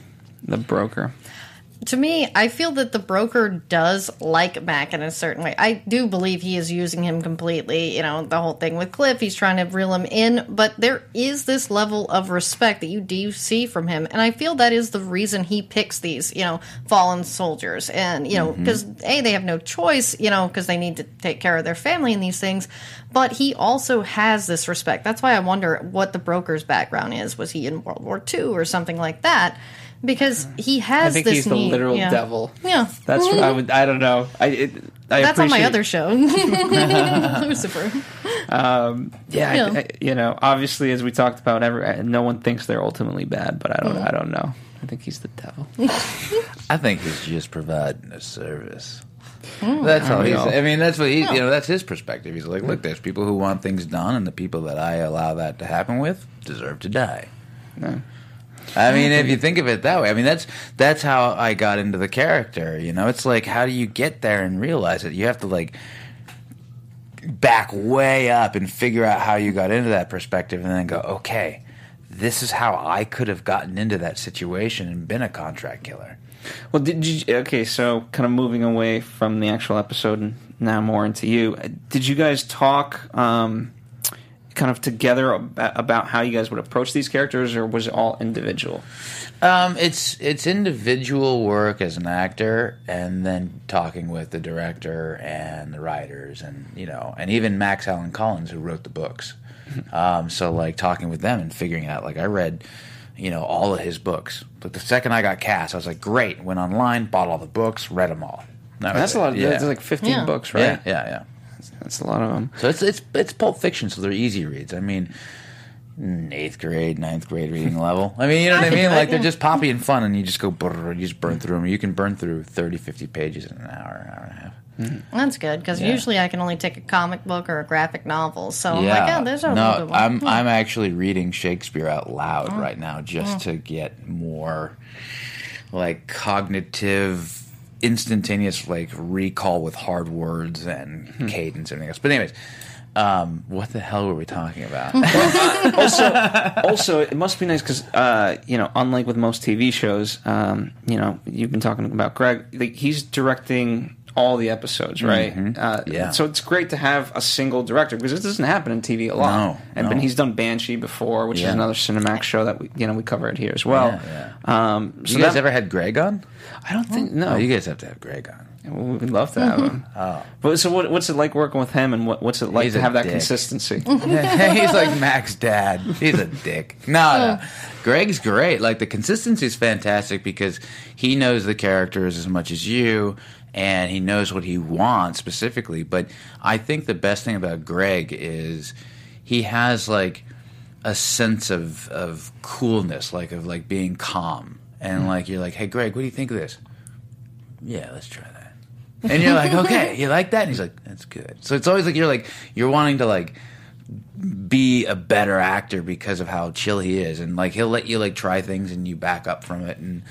the broker? To me, I feel that the broker does like Mac in a certain way. I do believe he is using him completely. You know, the whole thing with Cliff, he's trying to reel him in, but there is this level of respect that you do see from him. And I feel that is the reason he picks these, you know, fallen soldiers. And, you know, mm-hmm. because A, they have no choice, you know, because they need to take care of their family and these things. But he also has this respect. That's why I wonder what the broker's background is. Was he in World War II or something like that? Because mm. he has. I has think this he's the need- literal yeah. devil. Yeah. That's what I would. I don't know. I. It, I That's on my appreciate- other show, Lucifer. Um, yeah, Yeah. I- you know, obviously, as we talked about, every, no one thinks they're ultimately bad, but I don't. Mm. I don't know. I think he's the devil. I think he's just providing a service. Mm. That's all he's. all? I mean, that's what he. You know, that's his perspective. He's like, look, there's people who want things done, and the people that I allow that to happen with deserve to die. I mean, if you think of it that way, I mean that's that's how I got into the character. You know, it's like how do you get there and realize it? You have to like back way up and figure out how you got into that perspective, and then go, okay, this is how I could have gotten into that situation and been a contract killer. Well, did you? Okay, so kind of moving away from the actual episode and now more into you. Did you guys talk, um, kind of together ab- about how you guys would approach these characters, or was it all individual? Um, it's it's individual work as an actor, and then talking with the director and the writers, and you know, and even Max Allan Collins who wrote the books. Um, so like talking with them and figuring out. Like I read, you know, all of his books. But the second I got cast, I was like, great. Went online, bought all the books, read them all. That That's a lot. Of, Yeah. That's like fifteen Yeah. books, yeah, right? yeah, yeah. That's a lot of them. So it's it's it's Pulp Fiction, so they're easy reads. I mean, mm, eighth grade, ninth grade reading level. I mean, you know what I mean? Like they're just poppy and fun, and you just go, brrr, you just burn through them. You can burn through 30, 50 pages in an hour, hour and a half. That's good because Yeah. usually I can only take a comic book or a graphic novel. So I'm like, oh, there's a no, real good one. I'm Hmm. I'm actually reading Shakespeare out loud Oh. right now just to get more like cognitive, instantaneous like recall with hard words and Hmm. cadence and everything else. But anyways. Um, what the hell were we talking about? also, it must be nice because uh, you know, unlike with most TV shows, um, you know, you've been talking about Greg. Like, he's directing all the episodes, right? Uh, Yeah. So it's great to have a single director because this doesn't happen in TV a lot. No, and no. but he's done Banshee before, which Yeah. is another Cinemax show that we you know we cover it here as well. Yeah, Um, so you guys that- ever had Greg on? I don't think no. Oh, you guys have to have Greg on. We'd love to have him. But so, what, what's it like working with him, and what, what's it like He's to a have that consistency? He's like Mac's dad. He's a dick. No, no. Greg's great. Like the consistency is fantastic because he knows the characters as much as you, and he knows what he wants specifically. But I think the best thing about Greg is he has like a sense of of coolness, like of like being calm, and hmm. like you're like, hey, Greg, what do you think of this? Yeah, let's try that. And you're like, okay, you like that? And he's like, that's good. So it's always like you're like you're wanting to like be a better actor because of how chill he is and like he'll let you like try things and you back up from it and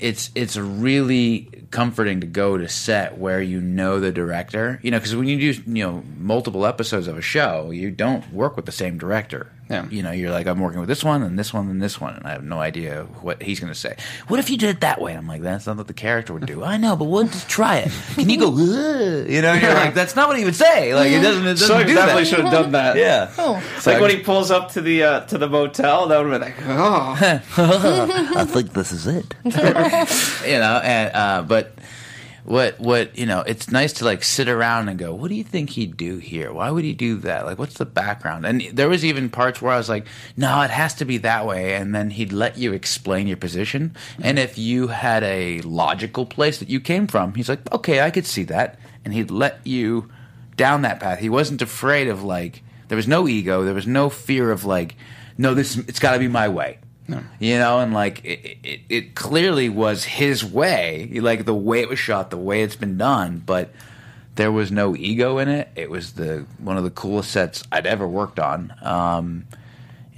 it's it's really comforting to go to set where you know the director you know because when you do you know multiple episodes of a show you don't work with the same director Yeah. you know you're like i'm working with this one and this one and this one and i have no idea what he's going to say. What if you did it that way? And i'm like that's not what the character would do. I know but we'll just try it. Can you go "Ugh," you know and you're like that's not what he would say. Like it doesn't, it doesn't So do definitely that. should have done that. yeah. Oh. It's like when he pulls up to the uh, to the motel, that would have been like, oh, I think this is it. you know, and uh, but what what you know, it's nice to like sit around and go, what do you think he'd do here? Why would he do that? Like, what's the background? And there was even parts where I was like, no, it has to be that way, and then he'd let you explain your position. Mm-hmm. And if you had a logical place that you came from, he's like, okay, I could see that, and he'd let you down that path. He wasn't afraid of like there was no ego, there was no fear of like no this it's got to be my way. You know, and like it, it, it clearly was his way, like the way it was shot, the way it's been done, but there was no ego in it. It was the one of the coolest sets I'd ever worked on. Um,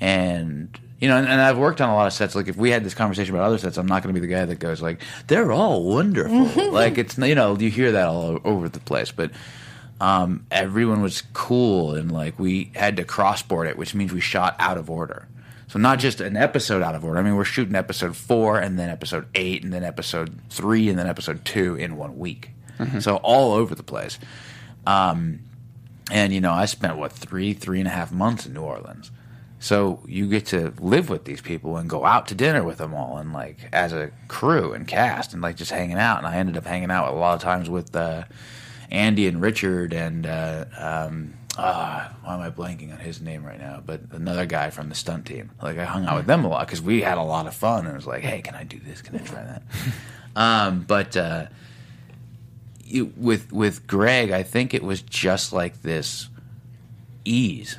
and you know, and, and I've worked on a lot of sets. Like if we had this conversation about other sets, I'm not going to be the guy that goes like, "They're all wonderful." like it's you know, you hear that all over the place, but um, everyone was cool and like we had to crossboard it, which means we shot out of order. So not just an episode out of order. I mean, we're shooting episode four and then episode eight and then episode three and then episode two in one week. So all over the place. Um, and you know, I spent what three, three and a half months in New Orleans. So you get to live with these people and go out to dinner with them all, and like as a crew and cast, and like just hanging out. And I ended up hanging out a lot of times with uh, Andy and Richard and uh, um, ah, why am I blanking on his name right now? But another guy from the stunt team. Like I hung out with them a lot because we had a lot of fun, and it was like, hey, can I do this? Can I try that? um, but uh, you, with with Greg, I think it was just like this ease,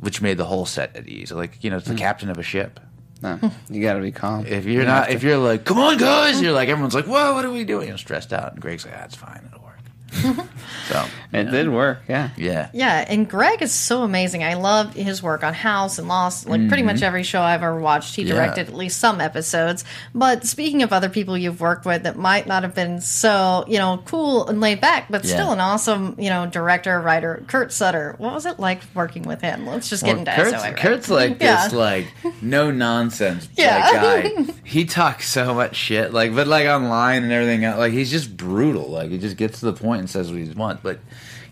which made the whole set at ease. Like you know, it's the captain of a ship. no, you got to be calm. If you're You not, if to- you're like, come on, guys, you're like, everyone's like, whoa, what are we doing? You're stressed out, and Greg's like, that's fine, it'll. so it did work, yeah. yeah, Yeah, and Greg is so amazing. I love his work on House and Lost. Like pretty much every show I've ever watched, he Mm-hmm. Yeah. directed at least some episodes. But speaking of other people you've worked with that might not have been so, you know, cool and laid back, but Yeah. still an awesome, you know, director, writer, Kurt Sutter. What was it like working with him? Let's just get into Kurt's, SOA. right? Kurt's like Yeah. this, like no nonsense Yeah. guy. He talks so much shit, like, but like online and everything. else, Like he's just brutal. Like he just gets to the point and says what he wants. But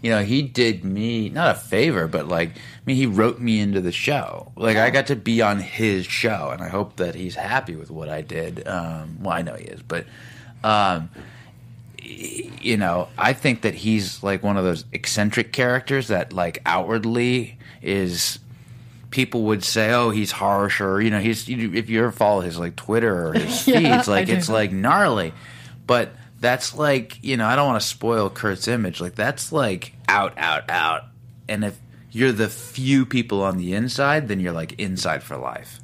you know, he did me not a favor, but like, I mean, he wrote me into the show. Like I got to be on his show, and I hope that he's happy with what I did. Um, well, I know he is, but. Um, you know, I think that he's like one of those eccentric characters that, like, outwardly is people would say, "Oh, he's harsh," or you know, he's. You, if you ever follow his like Twitter or his Yeah, feeds, like it's like gnarly, but that's like you know, I don't want to spoil Kurt's image. Like that's like out, out, out, and if you're the few people on the inside, then you're like inside for life.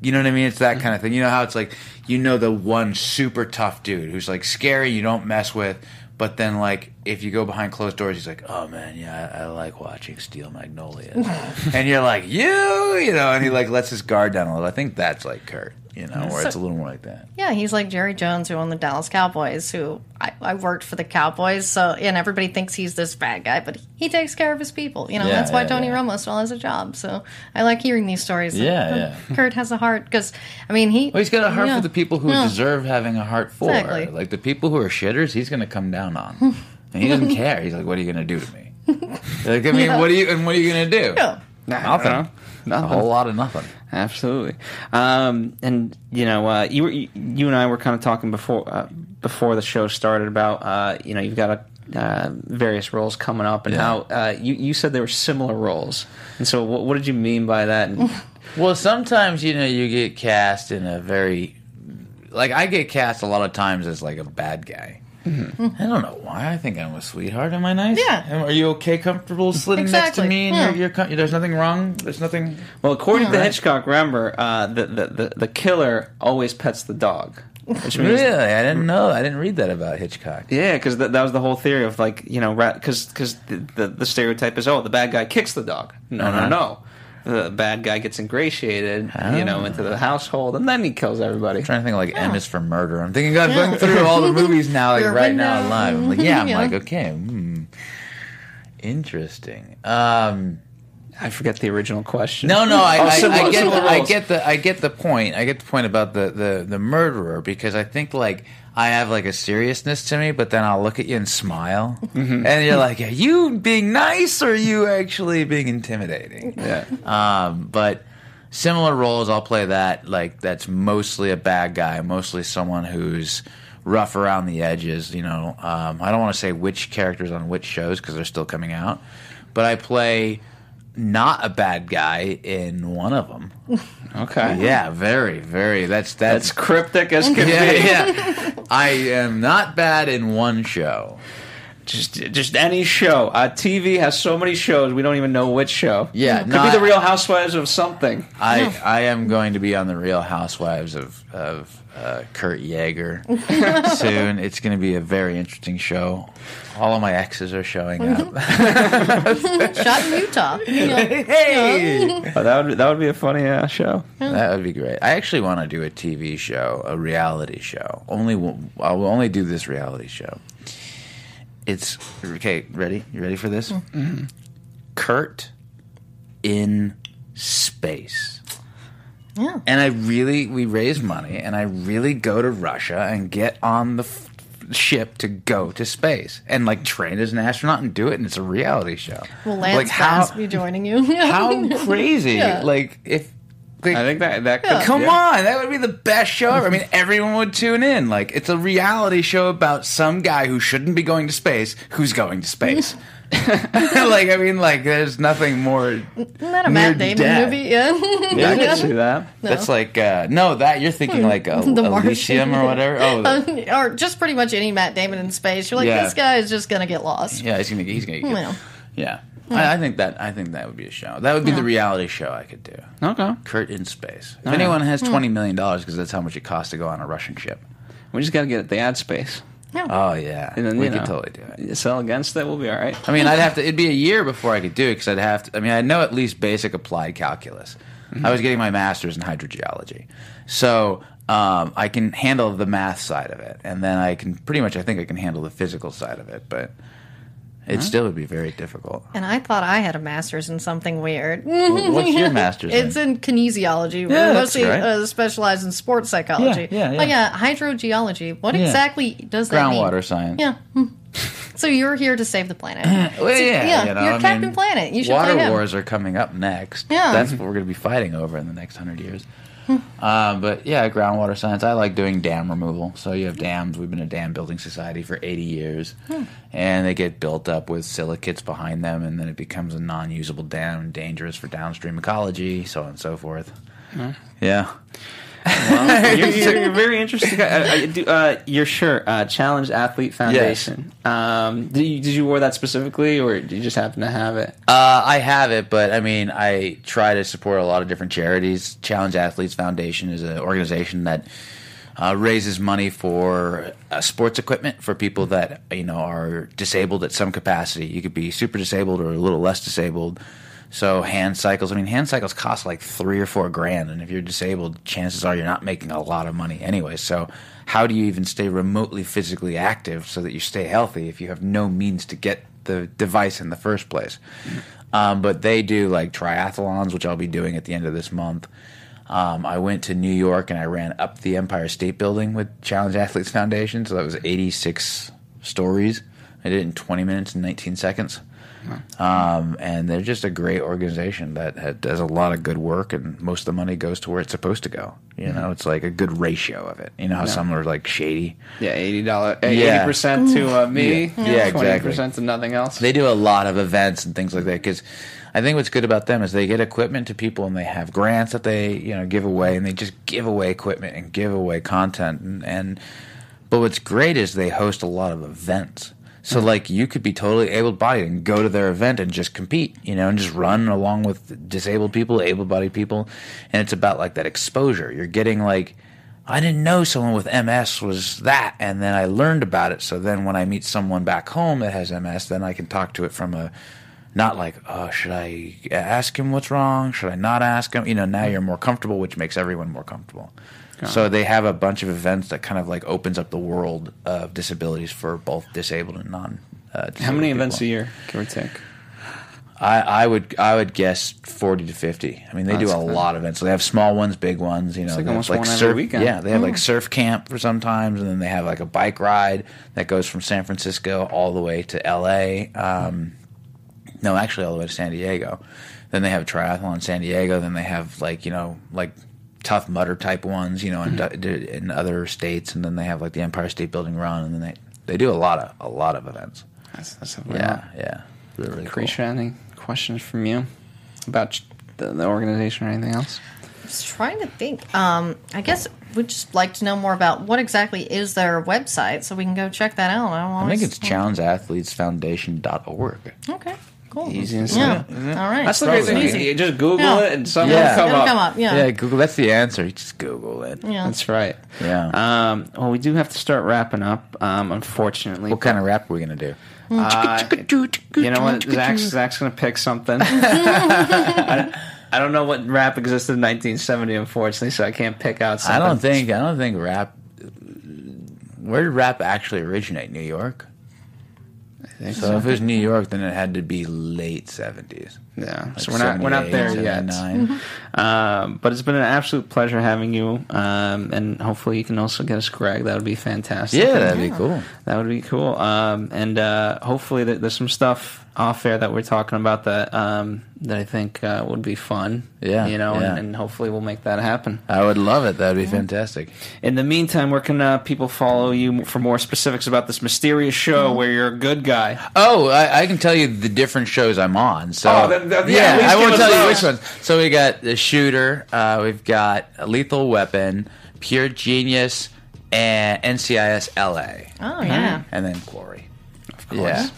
You know what I mean? It's that mm-hmm. kind of thing. You know how it's like you know the one super tough dude who's like scary, you don't mess with, but then like if you go behind closed doors, he's like, "Oh man, yeah, I, I like watching Steel Magnolias," and you're like, "You," you know, and he like lets his guard down a little. I think that's like Kurt, you know, where So- it's a little more like that. Yeah, he's like Jerry Jones, who owned the Dallas Cowboys. Who I, I worked for the Cowboys, so and everybody thinks he's this bad guy, but he takes care of his people. You know, Yeah, that's why yeah, Tony yeah. Romo still has a job. So I like hearing these stories. that, Yeah, yeah. Kurt has a heart because I mean he. Well, he's got a heart yeah. for the people who Yeah. deserve having a heart for. Exactly. Like the people who are shitters, he's going to come down on, and he doesn't care. He's like, "What are you going to do to me?" like, I mean, what are you and what are you going to do? Yeah. Nothing. A whole lot of nothing. Absolutely. Um, and you know, uh, you were, you and I were kind of talking before uh, before the show started about uh, you know you've got a, uh, various roles coming up and Yeah. how uh, you you said there were similar roles. And so, what, what did you mean by that? And, Well, sometimes you know you get cast in a very like I get cast a lot of times as like a bad guy. I don't know why. I think I'm a sweetheart. Am I nice? Yeah. Am- Are you okay, comfortable sitting next to Exactly. me? And Yeah. you're, you're, com- there's nothing wrong. There's nothing. well, according to Yeah. Hitchcock, remember uh, the, the the the killer always pets the dog. which means Really, I didn't know. I didn't read that about Hitchcock. Yeah, because that, that was the whole theory of like you know because because the, the the stereotype is oh the bad guy kicks the dog. No, Uh-huh. no, no. The bad guy gets ingratiated, you know, into the household, and then he kills everybody. I'm trying to think of like M is for murder. I'm thinking I'm going through all the movies now, like right right now now. live. I'm like, yeah, I'm Yeah. like, okay, hmm. interesting. Um, I forget the original question. no, no, I, Oh, I, similar- I get, the, I get the, I get the point. I get the point about the, the, the murderer because I think like I have like a seriousness to me, but then I'll look at you and smile, Mm-hmm. and you're like, are you being nice or are you actually being intimidating? Yeah. Um, but similar roles, I'll play that. Like that's mostly a bad guy, mostly someone who's rough around the edges. You know, um, I don't want to say which characters on which shows because they're still coming out, but I play not a bad guy in one of them. Okay. Yeah, very, very. That's That's that's. cryptic as can yeah, be. yeah. I am not bad in one show. Just, just any show. Uh, TV has so many shows we don't even know which show. Yeah, could no, be the Real Housewives of something. I I am going to be on the Real Housewives of of uh, Kurt Yaeger soon. It's going to be a very interesting show. All of my exes are showing up. Shot in Utah. You know, hey, Oh, that would that would be a funny uh, show. that would be great. I actually want to do a TV show, a reality show. Only I will only do this reality show. It's okay. Ready? You ready for this? Mm-hmm. Kurt in space. Yeah. and I really we raise money, and I really go to Russia and get on the f- ship to go to space and like train as an astronaut and do it, and it's a reality show. Will Lance like how be joining you? how crazy? Yeah. Like if. Like, I think that that could Come yeah. on, that would be the best show ever. I mean, everyone would tune in. Like, it's a reality show about some guy who shouldn't be going to space who's going to space. like, I mean, like, there's nothing more. Isn't that a Matt Damon death. movie? Yeah. Yeah, I can see that. That's like, uh, no, that you're thinking like a, The Elysium Martian. or whatever. Oh, the- or just pretty much any Matt Damon in space. You're like, Yeah. this guy is just gonna get lost. yeah, he's gonna, he's gonna. Get, Well. yeah, I, I think that I think that would be a show. That would be the reality show I could do. Okay. Kurt in space. If anyone has twenty million dollars, because that's how much it costs to go on a Russian ship. We just got to get the ad space. Oh yeah, And then, we you could know, totally do it. You sell against it, we'll be all right. I mean, I'd have to. It'd be a year before I could do it because I'd have to. I mean, I know at least basic applied calculus. I was getting my master's in hydrogeology, so um, I can handle the math side of it, and then I can pretty much. I think I can handle the physical side of it, but it still would be very difficult. And I thought I had a master's in something weird. What's your master's? It's in? in kinesiology. Yeah, that's mostly right. uh, specialized in sports psychology. Yeah, yeah, But yeah. yeah, hydrogeology. What Yeah. exactly does that mean? groundwater science. Yeah. Hmm. So you're here to save the planet. Well, So, yeah, yeah, you know, you're I Captain mean, Planet. You should water wars are coming up next. Yeah. that's what we're going to be fighting over in the next hundred years. Um, but yeah, groundwater science. I like doing dam removal. So you have dams. We've been a dam building society for eighty years, and they get built up with silicates behind them, and then it becomes a non-usable dam, dangerous for downstream ecology, so on and so forth. Yeah. you're, you're, you're very interesting. guy. Uh, uh, do- uh, your shirt, uh, Challenge Athlete Foundation. Um, did you did you wear that specifically, or did you just happen to have it? Uh, I have it, but I mean, I try to support a lot of different charities. Challenge Athletes Foundation is an organization that uh, raises money for uh, sports equipment for people that you know are disabled at some capacity. You could be super disabled or a little less disabled. So hand cycles. I mean, hand cycles cost like three or four grand, and if you're disabled, chances are you're not making a lot of money anyway. So, how do you even stay remotely physically active so that you stay healthy if you have no means to get the device in the first place? Um, but they do like triathlons, which I'll be doing at the end of this month. Um, I went to New York and I ran up the Empire State Building with Challenge Athletes Foundation. So that was 86 stories. I did it in 20 minutes and 19 seconds. Um, and they're just a great organization that does a lot of good work, and most of the money goes to where it's supposed to go. You know, it's like a good ratio of it. You know how some are like shady. Yeah, eighty dollars, eighty Yeah. percent to uh, me, Yeah. Yeah, twenty exactly. percent to nothing else. They do a lot of events and things like that because I think what's good about them is they get equipment to people and they have grants that they you know give away and they just give away equipment and give away content and, and but what's great is they host a lot of events. So mm-hmm. like you could be totally able bodied and go to their event and just compete, you know, and just run along with disabled people, able bodied people, and it's about like that exposure. You're getting like I didn't know someone with MS was that, and then I learned about it. So then when I meet someone back home that has MS, then I can talk to it from a not like, oh, should I ask him what's wrong? Should I not ask him? You know, now mm-hmm. you're more comfortable, which makes everyone more comfortable. So they have a bunch of events that kind of like opens up the world of disabilities for both disabled and non. Uh, How many disabled events a year, give or take? I, I would I would guess forty to fifty. I mean, they do a good. lot of events. So They have small ones, big ones. You know, like almost one every surf, weekend. Yeah, they have like surf camp for sometimes, and then they have like a bike ride that goes from San Francisco all the way to L.A. Um, no, actually, all the way to San Diego. Then they have triathlon in San Diego. Then they have like you know like Tough Mudder type ones, you know, in, in other states. And then they have like the Empire State Building run, and then they they do a lot of a lot of events. That's, that's a Yeah, yeah, really, really cool. Krisha, any questions from you about the, the organization or anything else? I was trying to think. Um, I guess we'd just like to know more about what exactly is their website, so we can go check that out. I, I think it's challengeathletesfoundation.org. Okay, cool. Easy and Yeah. simple. All right. That's the great thing. Easy. You just Google Yeah. it and something Yeah. will come It'll up. come up. Yeah. Yeah, Google. That's the answer. You just Google it. Yeah. That's right. Yeah. Um, well, we do have to start wrapping up, um, unfortunately. what kind of rap are we gonna do? Uh, you know what? Zach's, Zach's going to pick something. I, I don't know what rap existed in 1970, unfortunately, so I can't pick out Something. I don't think. I don't think rap. Where did rap actually originate? New York. So if it was New York, then it had to be late seventies. Yeah, so we're not we're not there yet. yet. Um, but it's been an absolute pleasure having you, um, and hopefully you can also get us Greg. That would be fantastic. Yeah, that'd be cool. That would be cool. Um, and uh, hopefully th- there's some stuff off air that we're talking about that um, that I think uh, would be fun. Yeah, you know, yeah. And, and hopefully we'll make that happen. I would love it. That'd be fantastic. In the meantime, where can uh, people follow you for more specifics about this mysterious show where you're a good guy? Oh, I, I can tell you the different shows I'm on. So Oh, then- then- yeah, I won't tell you which ones. So we got the Shooter, uh, we've got Lethal Weapon, Pure Genius, and NCIS LA, Oh yeah. and then Quarry. Of course. Yeah.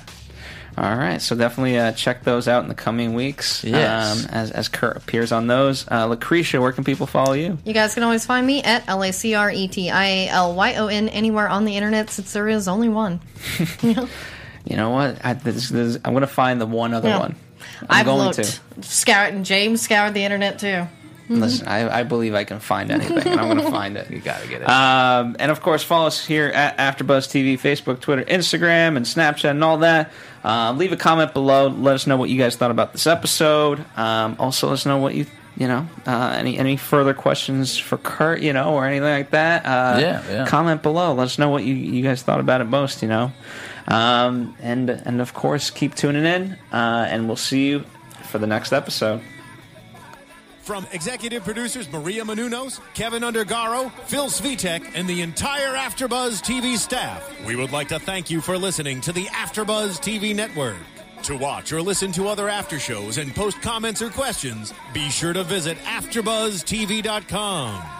All right, so definitely uh, check those out in the coming weeks. Yes. um, as as Kurt appears on those. Uh, Lacretia, where can people follow you? You guys can always find me at L A C R E T I A L Y O N anywhere on the internet since there is only one. You know what? I, this, this, I'm going to find the one other Yeah. one. I'm have going looked. Scoured and James scoured the internet too. Listen, I, I believe I can find anything, and I'm going to find it. You gotta get it. Um, and of course, follow us here at AfterBuzz TV, Facebook, Twitter, Instagram, and Snapchat, and all that. Um, leave a comment below. Let us know what you guys thought about this episode. Um, also, let us know what you you know uh, any any further questions for Kurt, you know, or anything like that. Uh, Yeah, yeah. Comment below. Let us know what you you guys thought about it most. You know, um, and and of course, keep tuning in, uh, and we'll see you for the next episode. From executive producers Maria Menounos, Kevin Undergaro, Phil Svitek, and the entire AfterBuzz TV staff, we would like to thank you for listening to the AfterBuzz TV network. To watch or listen to other after shows and post comments or questions, be sure to visit AfterBuzzTV.com.